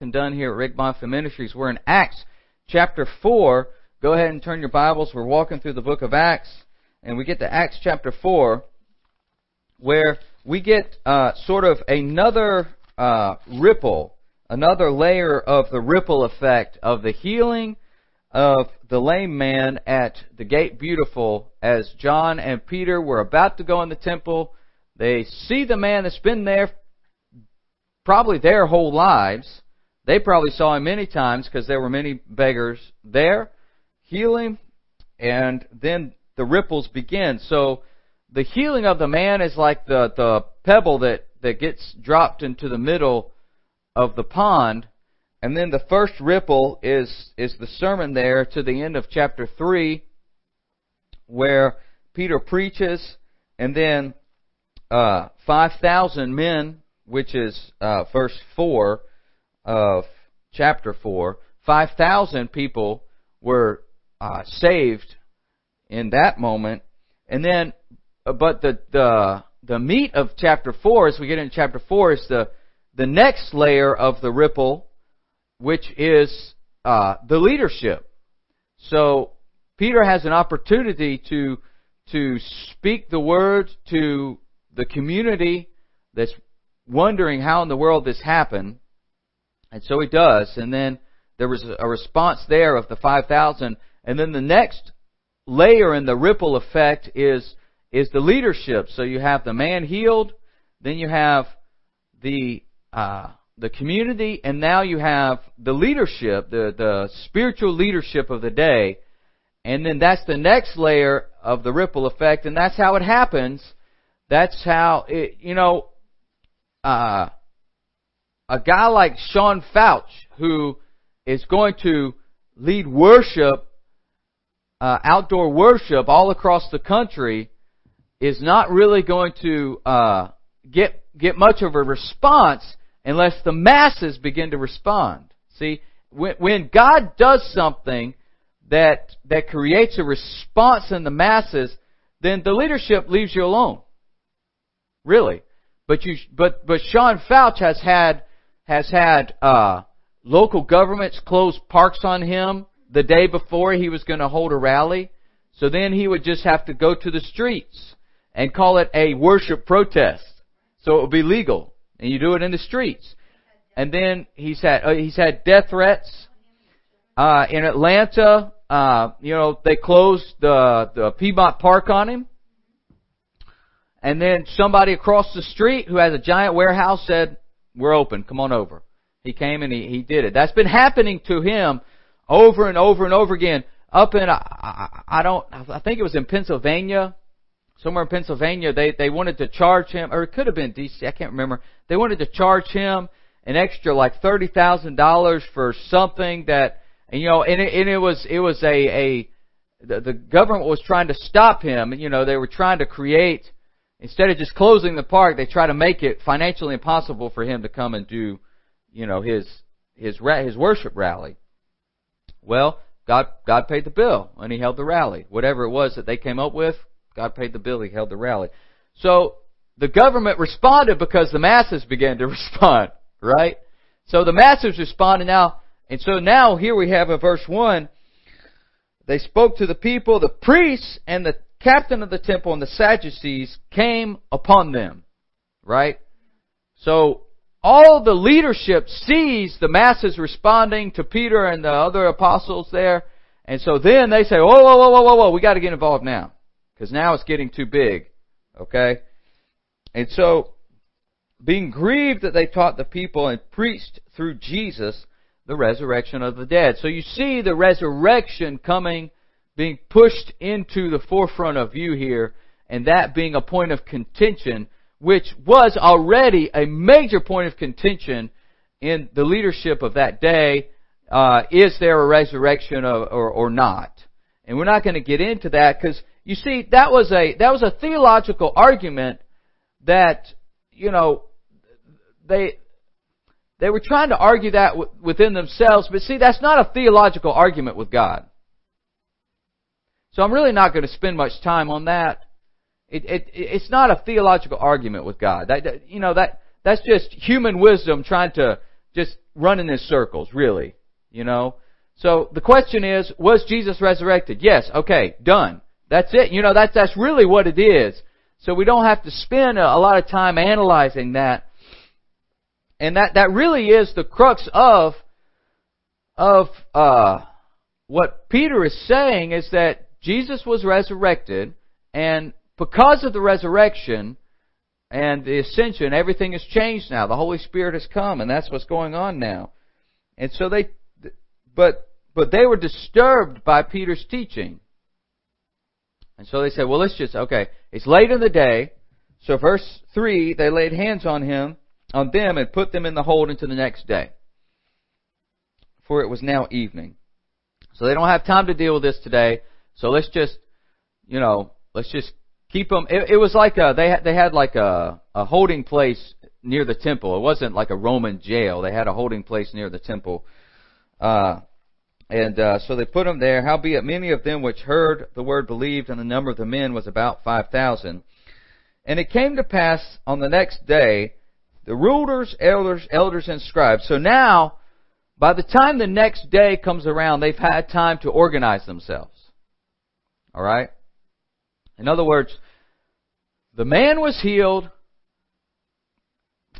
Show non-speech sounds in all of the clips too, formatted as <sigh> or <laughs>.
and done here at Rick Bonfim Ministries. We're in Acts chapter 4. Go ahead and turn your Bibles. We're walking through the book of Acts, and we get to Acts chapter 4, where we get uh, sort of another uh, ripple, another layer of the ripple effect of the healing of the lame man at the gate beautiful as John and Peter were about to go in the temple. They see the man that's been there probably their whole lives they probably saw him many times because there were many beggars there. Heal him, and then the ripples begin. So the healing of the man is like the, the pebble that, that gets dropped into the middle of the pond. And then the first ripple is, is the sermon there to the end of chapter 3 where Peter preaches and then uh, 5,000 men, which is uh, verse 4, of chapter 4, 5,000 people were uh, saved in that moment. And then, uh, but the, the, the meat of chapter 4, as we get into chapter 4, is the, the next layer of the ripple, which is uh, the leadership. So Peter has an opportunity to to speak the word to the community that's wondering how in the world this happened. And so he does. And then there was a response there of the 5,000. And then the next layer in the ripple effect is, is the leadership. So you have the man healed, then you have the, uh, the community, and now you have the leadership, the, the spiritual leadership of the day. And then that's the next layer of the ripple effect, and that's how it happens. That's how it, you know, uh, a guy like Sean Feucht, who is going to lead worship, uh, outdoor worship all across the country, is not really going to uh, get get much of a response unless the masses begin to respond. See, when, when God does something that that creates a response in the masses, then the leadership leaves you alone. Really, but you but but Sean Feucht has had has had uh, local governments close parks on him the day before he was going to hold a rally. So then he would just have to go to the streets and call it a worship protest. So it would be legal, and you do it in the streets. And then he's had uh, he's had death threats uh, in Atlanta. Uh, you know they closed the the Piedmont Park on him. And then somebody across the street who has a giant warehouse said, we're open. Come on over. He came and he, he did it. That's been happening to him over and over and over again. Up in, I, I don't, I think it was in Pennsylvania, somewhere in Pennsylvania, they, they wanted to charge him, or it could have been DC, I can't remember. They wanted to charge him an extra like $30,000 for something that, and you know, and it, and it was, it was a, a, the, the government was trying to stop him, you know, they were trying to create Instead of just closing the park, they try to make it financially impossible for him to come and do, you know, his his his worship rally. Well, God God paid the bill and he held the rally. Whatever it was that they came up with, God paid the bill, he held the rally. So the government responded because the masses began to <laughs> respond, right? So the masses responded now, and so now here we have in verse 1, they spoke to the people, the priests and the captain of the temple and the Sadducees came upon them. Right? So, all the leadership sees the masses responding to Peter and the other apostles there. And so then they say, whoa, whoa, whoa, whoa, whoa, whoa, we gotta get involved now. Cause now it's getting too big. Okay? And so, being grieved that they taught the people and preached through Jesus the resurrection of the dead. So you see the resurrection coming being pushed into the forefront of view here, and that being a point of contention, which was already a major point of contention in the leadership of that day. Uh, is there a resurrection or, or, or not? And we're not going to get into that because you see that was a that was a theological argument that you know they they were trying to argue that within themselves, but see that's not a theological argument with God. So I'm really not going to spend much time on that. It, it, it's not a theological argument with God. That, that, you know, that, that's just human wisdom trying to just run in circles, really. You know? So the question is, was Jesus resurrected? Yes. Okay. Done. That's it. You know, that's, that's really what it is. So we don't have to spend a, a lot of time analyzing that. And that, that really is the crux of, of, uh, what Peter is saying is that Jesus was resurrected, and because of the resurrection and the ascension, everything has changed now. The Holy Spirit has come, and that's what's going on now. And so they, but, but they were disturbed by Peter's teaching. And so they said, well, let's just, okay, it's late in the day. So verse 3, they laid hands on him, on them, and put them in the hold until the next day. For it was now evening. So they don't have time to deal with this today. So let's just, you know, let's just keep them. It, it was like a, they had, they had like a, a holding place near the temple. It wasn't like a Roman jail. They had a holding place near the temple. Uh, and uh, so they put them there. Howbeit, many of them which heard the word believed, and the number of the men was about five thousand. And it came to pass on the next day, the rulers, elders, elders, and scribes. So now, by the time the next day comes around, they've had time to organize themselves. All right. In other words, the man was healed.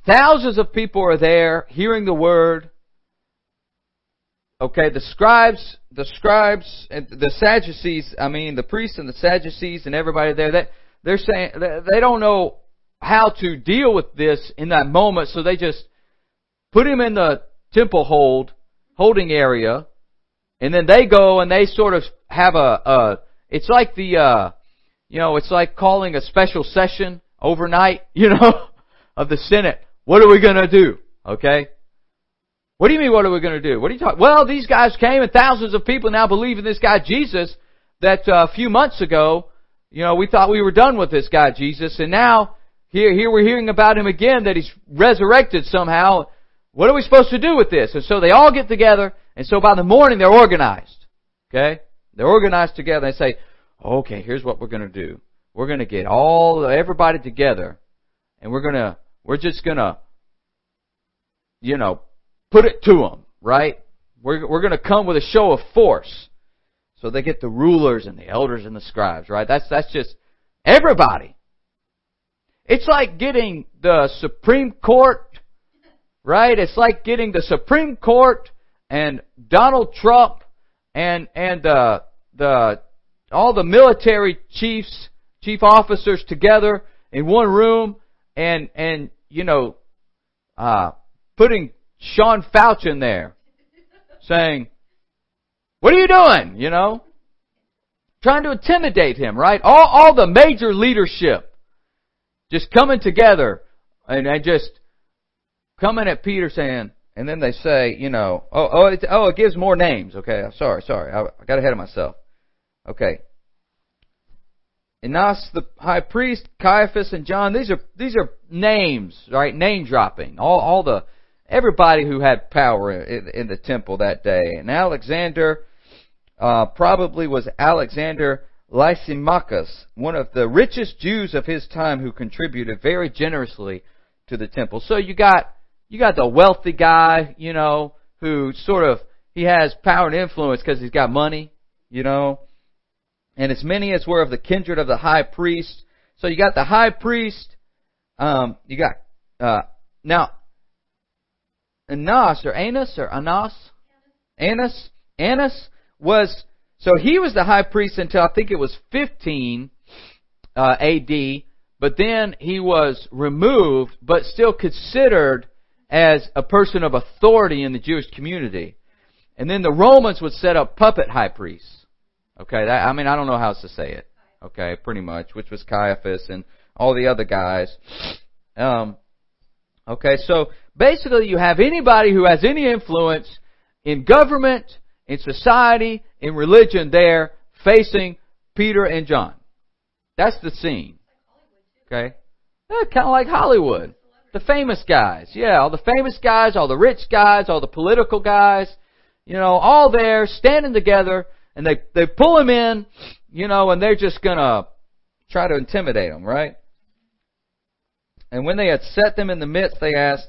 Thousands of people are there hearing the word. Okay, the scribes, the scribes, and the Sadducees, I mean, the priests and the Sadducees and everybody there, that they're saying, they don't know how to deal with this in that moment, so they just put him in the temple hold, holding area, and then they go and they sort of have a, a it's like the, uh, you know, it's like calling a special session overnight, <laughs> you know, of the Senate. What are we gonna do? Okay? What do you mean, what are we to do? What are you talking? Well, these guys came and thousands of people now believe in this guy Jesus that uh, a few months ago, you know, we thought we were done with this guy Jesus and now here, here we're hearing about him again that he's resurrected somehow. What are we supposed to do with this? And so they all get together and so by the morning they're organized. Okay? They're organized together and say, okay, here's what we're going to do. We're going to get all, everybody together and we're going to, we're just going to, you know, put it to them, right? We're, we're going to come with a show of force. So they get the rulers and the elders and the scribes, right? That's, that's just everybody. It's like getting the Supreme Court, right? It's like getting the Supreme Court and Donald Trump and, and, uh, the, all the military chiefs, chief officers together in one room and, and, you know, uh, putting Sean Feucht in there saying, what are you doing? You know? Trying to intimidate him, right? All, all the major leadership just coming together and, and just coming at Peter saying, and then they say, you know, oh, oh, it, oh, it gives more names. Okay, sorry, sorry, I, got ahead of myself. Okay. Annas the high priest, Caiaphas and John, these are, these are names, right? Name dropping. All, all the, everybody who had power in, in the temple that day. And Alexander uh, probably was Alexander Lysimachus, one of the richest Jews of his time who contributed very generously to the temple. So you got you got the wealthy guy, you know, who sort of he has power and influence because he's got money, you know. And as many as were of the kindred of the high priest. So you got the high priest, um, you got uh, now Anas or Annas or Anas, Annas? Annas was, so he was the high priest until I think it was 15 uh, AD, but then he was removed, but still considered as a person of authority in the Jewish community. And then the Romans would set up puppet high priests. Okay, that, I mean, I don't know how else to say it. Okay, pretty much, which was Caiaphas and all the other guys. Um, okay, so Basically, you have anybody who has any influence in government, in society, in religion there facing Peter and John. That's the scene. Okay? Yeah, kind of like Hollywood. The famous guys. Yeah, all the famous guys, all the rich guys, all the political guys, you know, all there standing together and they, they pull them in, you know, and they're just gonna try to intimidate them, right? And when they had set them in the midst, they asked,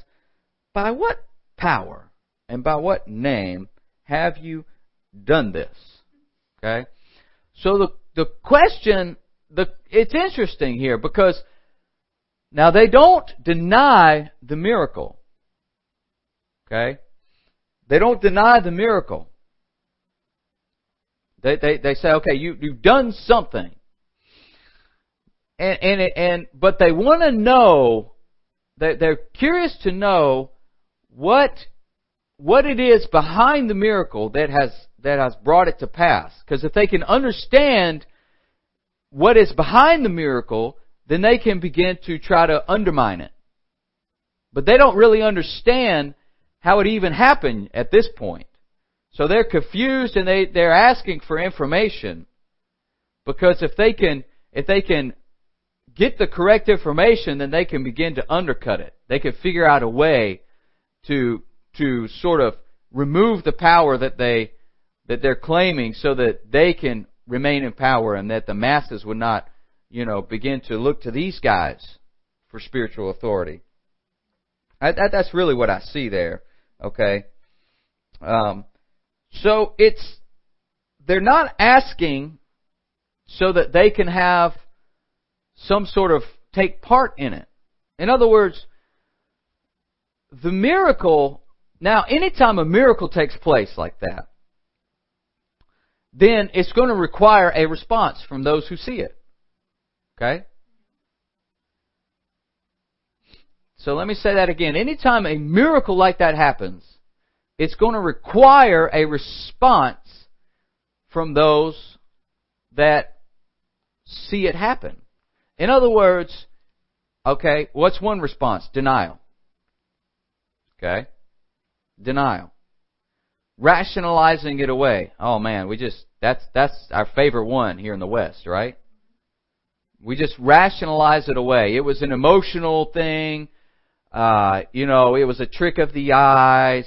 by what power and by what name have you done this? Okay? So the, the question, the, it's interesting here because now they don't deny the miracle. Okay? They don't deny the miracle. They, they, they say, okay, you, you've done something. And, and, and, but they want to know, they're curious to know what, what it is behind the miracle that has, that has brought it to pass. Because if they can understand what is behind the miracle, then they can begin to try to undermine it. But they don't really understand how it even happened at this point. So they're confused and they, they're asking for information. Because if they can, if they can get the correct information, then they can begin to undercut it. They can figure out a way to, to sort of remove the power that they, that they're claiming so that they can remain in power and that the masses would not, you know, begin to look to these guys for spiritual authority. I, that, that's really what I see there. Okay. Um, so it's they're not asking so that they can have some sort of take part in it. In other words, the miracle now anytime a miracle takes place like that, then it's going to require a response from those who see it. Okay? So let me say that again. Anytime a miracle like that happens, it's going to require a response from those that see it happen. In other words, okay, what's one response? Denial. Okay? Denial. Rationalizing it away. Oh man, we just, that's, that's our favorite one here in the West, right? We just rationalize it away. It was an emotional thing. Uh, you know, it was a trick of the eyes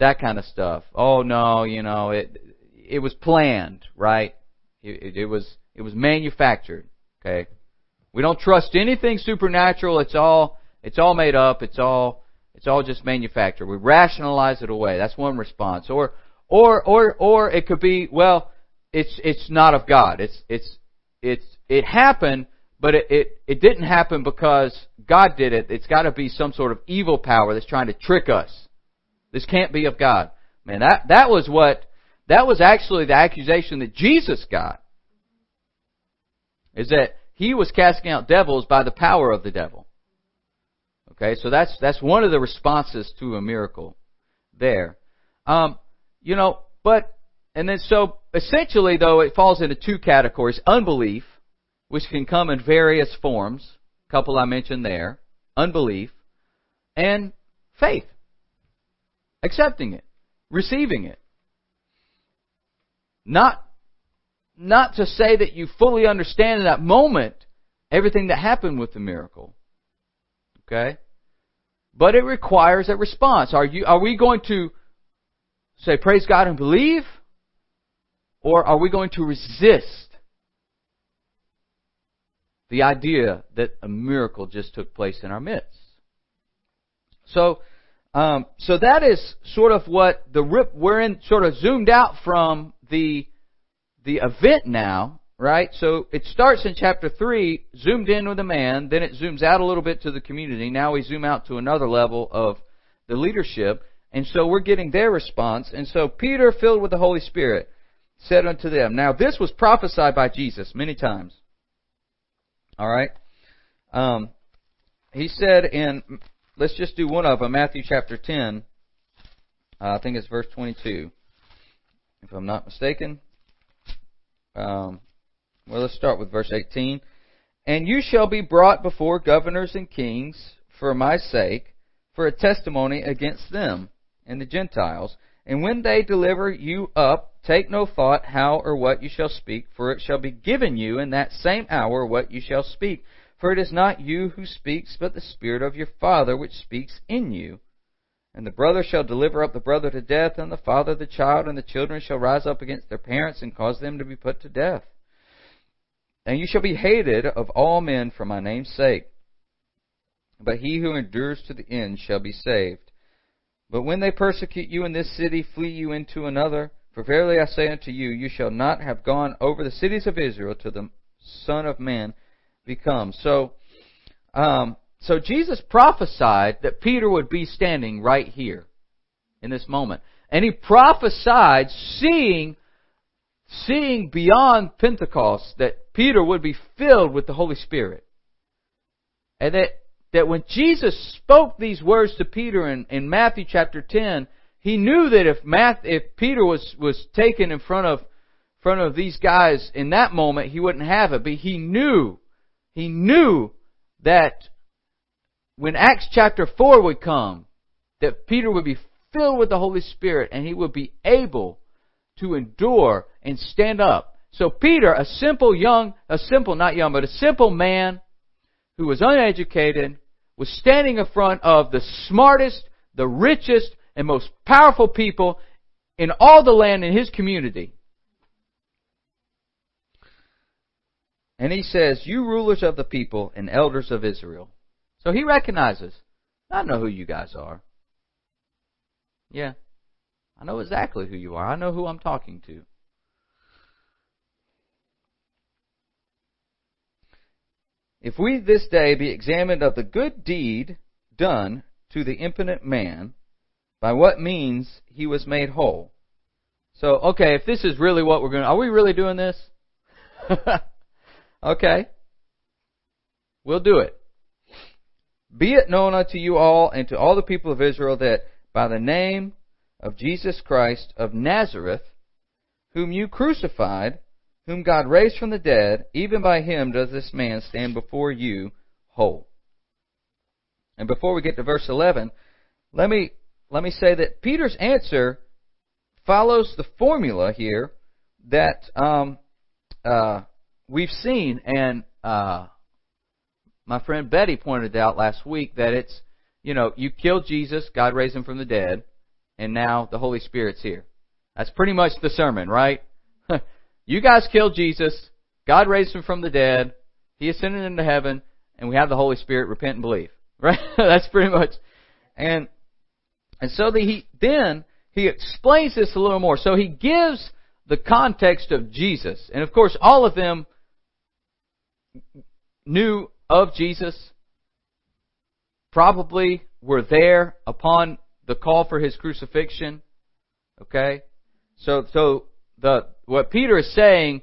that kind of stuff. Oh no, you know it it was planned, right? It, it, it was it was manufactured. Okay, we don't trust anything supernatural. It's all it's all made up. It's all it's all just manufactured. We rationalize it away. That's one response. Or or or or it could be well, it's it's not of God. It's it's it's it happened, but it it, it didn't happen because God did it. It's got to be some sort of evil power that's trying to trick us. This can't be of God. Man, that, that was what, that was actually the accusation that Jesus got. Is that he was casting out devils by the power of the devil. Okay, so that's, that's one of the responses to a miracle there. Um, you know, but, and then so essentially though it falls into two categories. Unbelief, which can come in various forms. A couple I mentioned there. Unbelief. And faith accepting it, receiving it. Not, not to say that you fully understand in that moment everything that happened with the miracle. Okay? But it requires a response. Are you, are we going to say praise God and believe? Or are we going to resist the idea that a miracle just took place in our midst? So, um, so that is sort of what the rip, we're in sort of zoomed out from the, the event now, right? So it starts in chapter 3, zoomed in with a man, then it zooms out a little bit to the community. Now we zoom out to another level of the leadership. And so we're getting their response. And so Peter, filled with the Holy Spirit, said unto them, Now this was prophesied by Jesus many times. Alright? Um, he said in Let's just do one of them, Matthew chapter 10. Uh, I think it's verse 22, if I'm not mistaken. Um, well, let's start with verse 18. And you shall be brought before governors and kings for my sake, for a testimony against them and the Gentiles. And when they deliver you up, take no thought how or what you shall speak, for it shall be given you in that same hour what you shall speak. For it is not you who speaks, but the Spirit of your Father which speaks in you. And the brother shall deliver up the brother to death, and the father the child, and the children shall rise up against their parents and cause them to be put to death. And you shall be hated of all men for my name's sake. But he who endures to the end shall be saved. But when they persecute you in this city, flee you into another. For verily I say unto you, you shall not have gone over the cities of Israel till the Son of Man be come. So, um, so Jesus prophesied that Peter would be standing right here in this moment. And he prophesied seeing, seeing beyond Pentecost that Peter would be filled with the Holy Spirit. And that that when Jesus spoke these words to Peter in, in Matthew chapter 10, he knew that if if Peter was, was taken in front of, front of these guys in that moment, he wouldn't have it. But he knew, he knew that when Acts chapter 4 would come, that Peter would be filled with the Holy Spirit and he would be able to endure and stand up. So Peter, a simple young, a simple, not young, but a simple man who was uneducated, was standing in front of the smartest, the richest, and most powerful people in all the land in his community. And he says, You rulers of the people and elders of Israel. So he recognizes, I know who you guys are. Yeah. I know exactly who you are. I know who I'm talking to. If we this day be examined of the good deed done to the impotent man, by what means he was made whole. So, okay, if this is really what we're going to, are we really doing this? <laughs> okay. We'll do it. Be it known unto you all and to all the people of Israel that by the name of Jesus Christ of Nazareth, whom you crucified, whom God raised from the dead, even by him does this man stand before you whole. And before we get to verse 11, let me, let me say that Peter's answer follows the formula here that um, uh, we've seen, and uh, my friend Betty pointed out last week that it's, you know, you killed Jesus, God raised him from the dead, and now the Holy Spirit's here. That's pretty much the sermon, right? You guys killed Jesus. God raised him from the dead. He ascended into heaven, and we have the Holy Spirit. Repent and believe. <laughs> Right? That's pretty much. And and so the, he then he explains this a little more. So he gives the context of Jesus, and of course, all of them knew of Jesus. Probably were there upon the call for his crucifixion. Okay, so so the what Peter is saying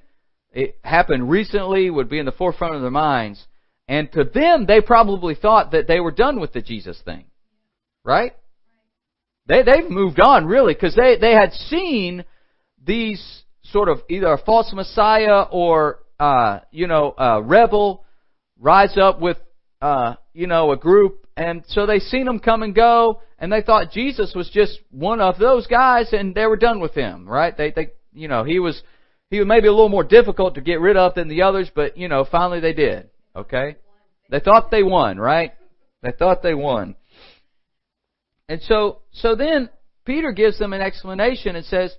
it happened recently would be in the forefront of their minds. And to them, they probably thought that they were done with the Jesus thing. Right? They, they've moved on really because they, they had seen these sort of either a false messiah or, uh, you know, a rebel rise up with, uh, you know, a group. And so they seen them come and go and they thought Jesus was just one of those guys and they were done with him, right? They, they, you know, he was, he was maybe a little more difficult to get rid of than the others, but, you know, finally they did. Okay? They thought they won, right? They thought they won. And so, so then Peter gives them an explanation and says,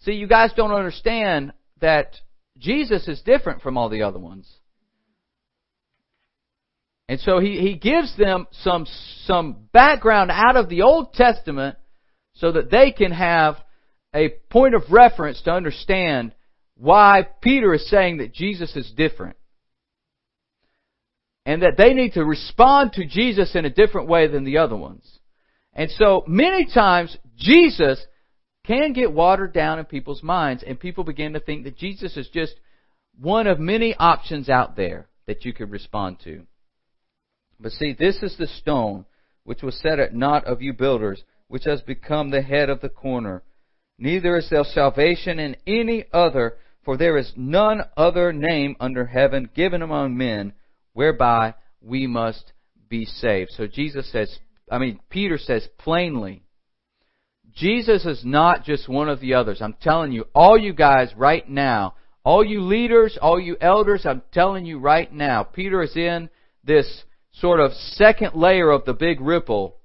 see, you guys don't understand that Jesus is different from all the other ones. And so he, he gives them some, some background out of the Old Testament so that they can have a point of reference to understand why Peter is saying that Jesus is different. And that they need to respond to Jesus in a different way than the other ones. And so many times Jesus can get watered down in people's minds and people begin to think that Jesus is just one of many options out there that you could respond to. But see, this is the stone which was set at naught of you builders, which has become the head of the corner. Neither is there salvation in any other, for there is none other name under heaven given among men whereby we must be saved. So Jesus says, I mean, Peter says plainly, Jesus is not just one of the others. I'm telling you, all you guys right now, all you leaders, all you elders, I'm telling you right now, Peter is in this sort of second layer of the big ripple,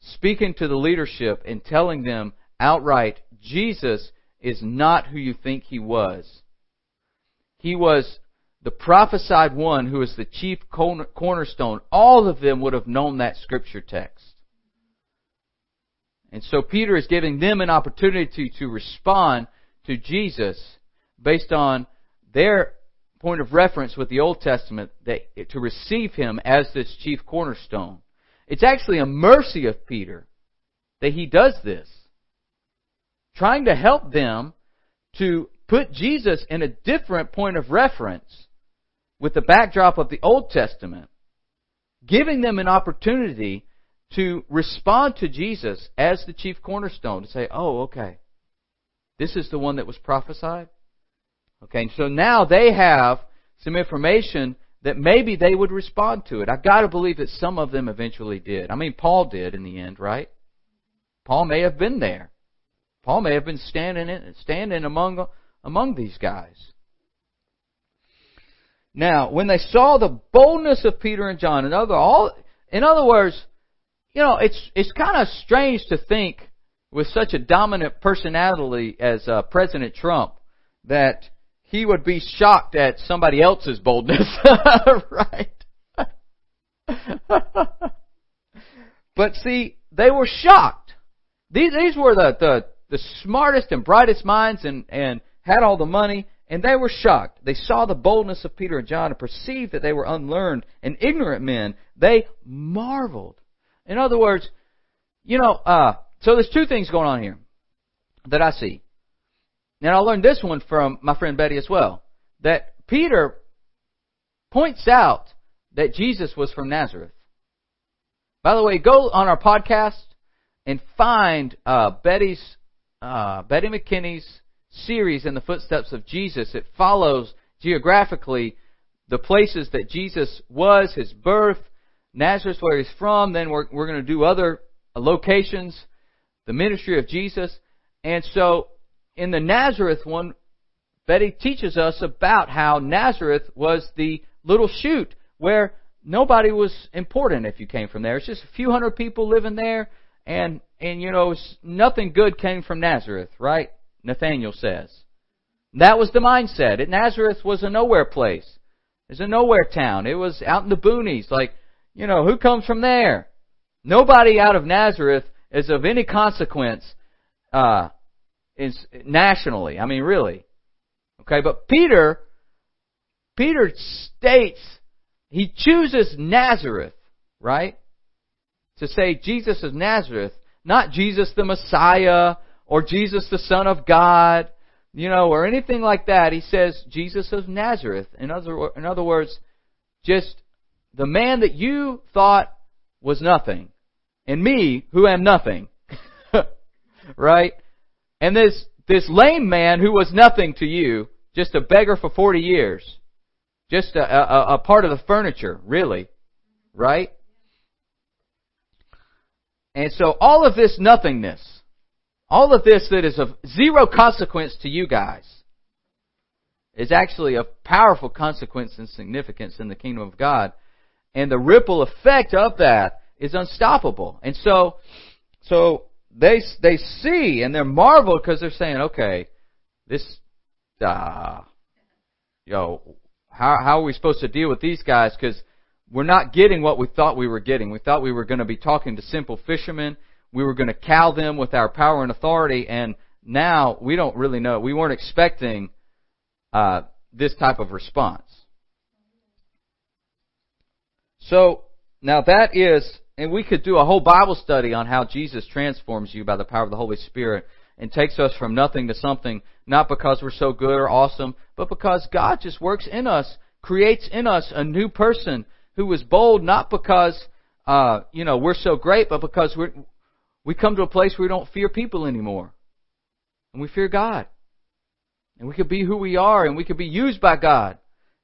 speaking to the leadership and telling them outright, Jesus is not who you think he was. He was the prophesied one who is the chief cornerstone. All of them would have known that scripture text. And so Peter is giving them an opportunity to respond to Jesus based on their point of reference with the Old Testament to receive him as this chief cornerstone. It's actually a mercy of Peter that he does this. Trying to help them to put Jesus in a different point of reference with the backdrop of the Old Testament, giving them an opportunity to respond to Jesus as the chief cornerstone, to say, oh, okay, this is the one that was prophesied. Okay, so now they have some information that maybe they would respond to it. I've got to believe that some of them eventually did. I mean, Paul did in the end, right? Paul may have been there. Paul may have been standing in, standing among among these guys. Now, when they saw the boldness of Peter and John, in other all, in other words, you know, it's it's kind of strange to think with such a dominant personality as uh, President Trump that he would be shocked at somebody else's boldness, <laughs> right? <laughs> but see, they were shocked. These these were the the, the smartest and brightest minds and and had all the money, and they were shocked. They saw the boldness of Peter and John and perceived that they were unlearned and ignorant men. They marveled. In other words, you know, uh, so there's two things going on here that I see. And I learned this one from my friend Betty as well. That Peter points out that Jesus was from Nazareth. By the way, go on our podcast and find uh, Betty's uh, Betty McKinney's series in the footsteps of Jesus. It follows geographically the places that Jesus was, his birth, Nazareth, where he's from. Then we're, we're going to do other locations, the ministry of Jesus. And so in the Nazareth one, Betty teaches us about how Nazareth was the little shoot where nobody was important if you came from there. It's just a few hundred people living there, and and you know nothing good came from Nazareth, right? Nathaniel says. That was the mindset. Nazareth was a nowhere place. It's a nowhere town. It was out in the boonies. Like, you know, who comes from there? Nobody out of Nazareth is of any consequence uh, is nationally. I mean, really. Okay, but Peter, Peter states he chooses Nazareth, right? To say Jesus of Nazareth, not Jesus the Messiah or Jesus the Son of God, you know, or anything like that. He says Jesus of Nazareth. In other, in other words, just the man that you thought was nothing, and me who am nothing. <laughs> right? And this, this lame man who was nothing to you, just a beggar for 40 years, just a, a, a part of the furniture, really, right? And so all of this nothingness, all of this that is of zero consequence to you guys, is actually of powerful consequence and significance in the kingdom of God. And the ripple effect of that is unstoppable. And so, so they they see and they're marveled because they're saying, okay, this, uh, yo, how how are we supposed to deal with these guys? Because we're not getting what we thought we were getting. We thought we were going to be talking to simple fishermen. We were going to cow them with our power and authority, and now we don't really know. We weren't expecting uh, this type of response. So now that is and we could do a whole Bible study on how Jesus transforms you by the power of the Holy Spirit and takes us from nothing to something, not because we're so good or awesome, but because God just works in us, creates in us a new person who is bold, not because, uh, you know, we're so great, but because we we come to a place where we don't fear people anymore. And we fear God. And we could be who we are and we could be used by God.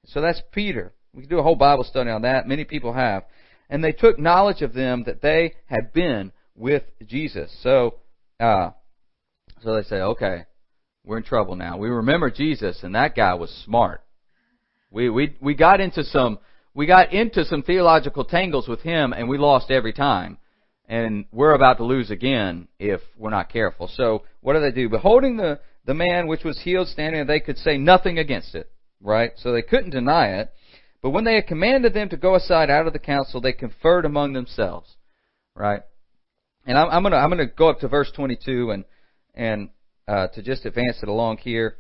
So that's Peter. We could do a whole Bible study on that. Many people have and they took knowledge of them that they had been with Jesus. So, uh, so they say, okay, we're in trouble now. We remember Jesus, and that guy was smart. We we we got into some we got into some theological tangles with him, and we lost every time. And we're about to lose again if we're not careful. So what do they do? Beholding the the man which was healed standing, they could say nothing against it. Right? So they couldn't deny it. But when they had commanded them to go aside out of the council, they conferred among themselves. Right? And I'm, I'm gonna I'm gonna go up to verse 22 and and uh, to just advance it along here,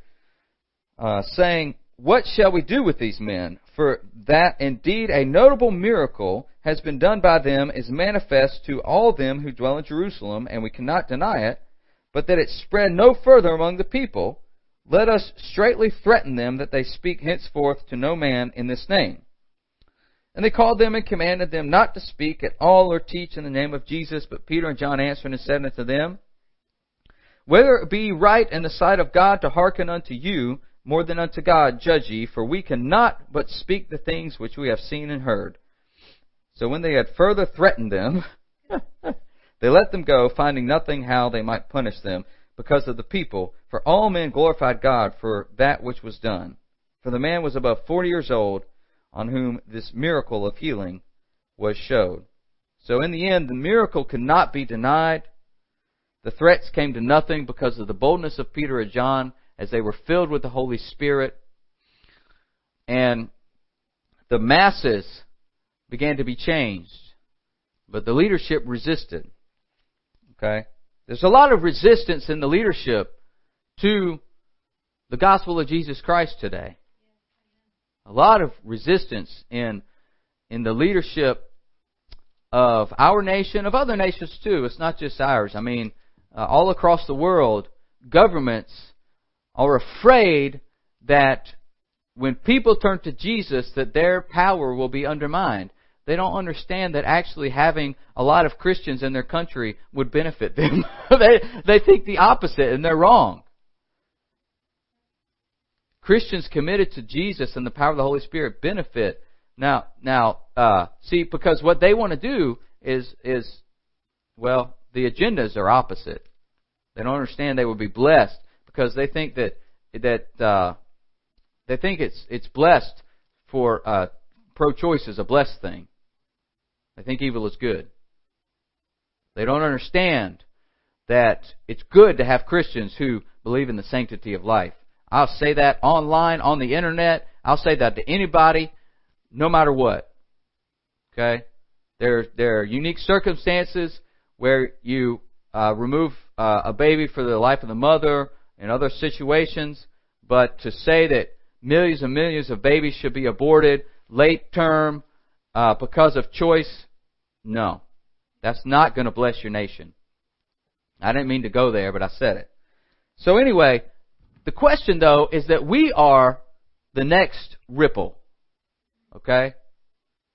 uh, saying, "What shall we do with these men? For that indeed a notable miracle has been done by them is manifest to all them who dwell in Jerusalem, and we cannot deny it, but that it spread no further among the people." Let us straightly threaten them that they speak henceforth to no man in this name. And they called them and commanded them not to speak at all or teach in the name of Jesus. But Peter and John answered and said unto them, Whether it be right in the sight of God to hearken unto you more than unto God, judge ye, for we cannot but speak the things which we have seen and heard. So when they had further threatened them, <laughs> they let them go, finding nothing how they might punish them because of the people, for all men glorified God for that which was done. For the man was above forty years old, on whom this miracle of healing was showed. So in the end, the miracle could not be denied. The threats came to nothing because of the boldness of Peter and John as they were filled with the Holy Spirit. And the masses began to be changed. But the leadership resisted. Okay? There's a lot of resistance in the leadership to the gospel of Jesus Christ today. A lot of resistance in in the leadership of our nation, of other nations too. It's not just ours. I mean, uh, all across the world, governments are afraid that when people turn to Jesus, that their power will be undermined. They don't understand that actually having a lot of Christians in their country would benefit them. <laughs> they, they think the opposite, and they're wrong. Christians committed to Jesus and the power of the Holy Spirit benefit. Now, now, uh, see, because what they want to do is, is, well, the agendas are opposite. They don't understand they will be blessed because they think that that uh, they think it's it's blessed for uh, pro-choice is a blessed thing. They think evil is good. They don't understand that it's good to have Christians who believe in the sanctity of life. I'll say that online, on the internet. I'll say that to anybody, no matter what. Okay? There, there are unique circumstances where you uh, remove uh, a baby for the life of the mother in other situations, but to say that millions and millions of babies should be aborted late term uh, because of choice no. That's not going to bless your nation. I didn't mean to go there, but I said it. So anyway, the question though is that we are the next ripple. Okay?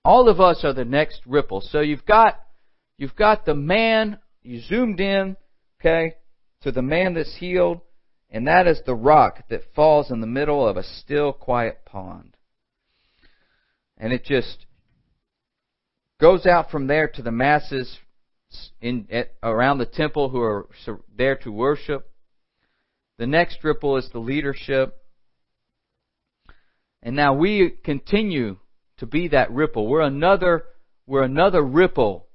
All of us are the next ripple. So you've got, you've got the man, you zoomed in, okay, to the man that's healed, and that is the rock that falls in the middle of a still, quiet pond. And it just, goes out from there to the masses in at, around the temple who are there to worship. The next ripple is the leadership. And now we continue to be that ripple. We're another we're another ripple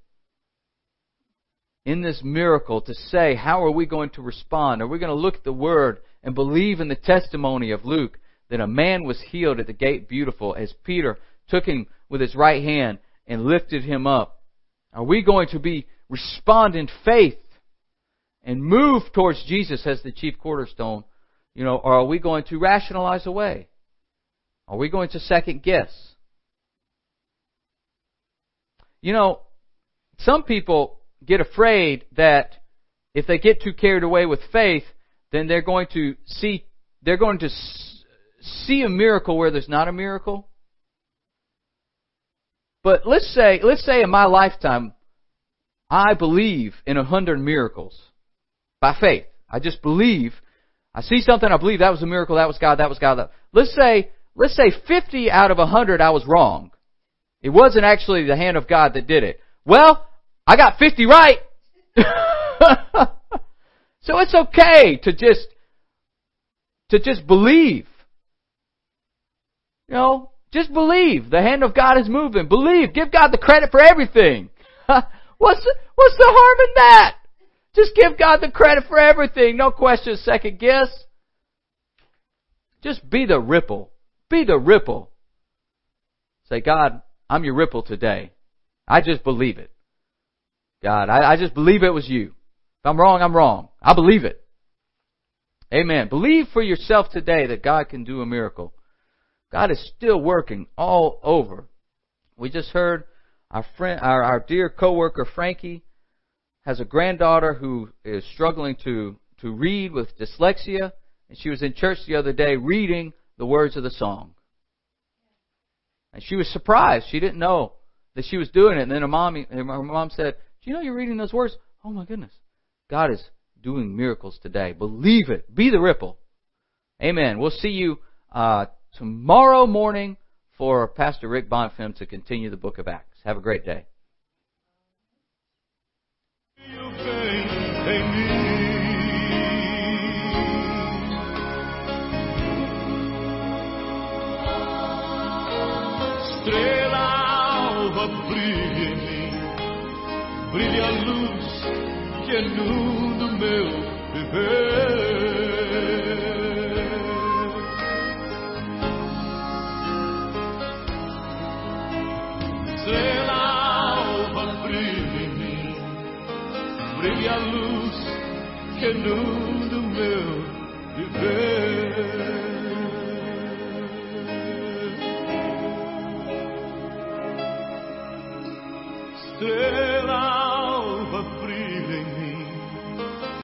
in this miracle to say how are we going to respond? Are we going to look at the word and believe in the testimony of Luke that a man was healed at the gate beautiful as Peter took him with his right hand and lifted him up? Are we going to be respond in faith and move towards Jesus as the chief cornerstone? You know, or are we going to rationalize away? Are we going to second guess? You know, some people get afraid that if they get too carried away with faith, then they're going to see they're going to see a miracle where there's not a miracle. But let's say, let's say in my lifetime, I believe in a hundred miracles by faith. I just believe. I see something, I believe that was a miracle, that was God, that was God. That. Let's say, let's say 50 out of a 100 I was wrong. It wasn't actually the hand of God that did it. Well, I got 50 right. <laughs> so it's okay to just, to just believe. You know, just believe. The hand of God is moving. Believe. Give God the credit for everything. <laughs> what's what's the harm in that? Just give God the credit for everything. No question, second guess. Just be the ripple. Be the ripple. Say, God, I'm your ripple today. I just believe it. God, I, I just believe it was you. If I'm wrong, I'm wrong. I believe it. Amen. Believe for yourself today that God can do a miracle. God is still working all over. We just heard our friend, our, our dear coworker Frankie has a granddaughter who is struggling to, to read with dyslexia, and she was in church the other day reading the words of the song. And she was surprised. She didn't know that she was doing it. And then her mom, her mom said, "Do you know you're reading those words? Oh my goodness, God is doing miracles today. Believe it. Be the ripple." Amen. We'll see you uh, tomorrow morning for Pastor Rick Bonfim to continue the Book of Acts. Have a great day. Que é no meu viver. Estrela alva brilha em mim, brilha a luz que é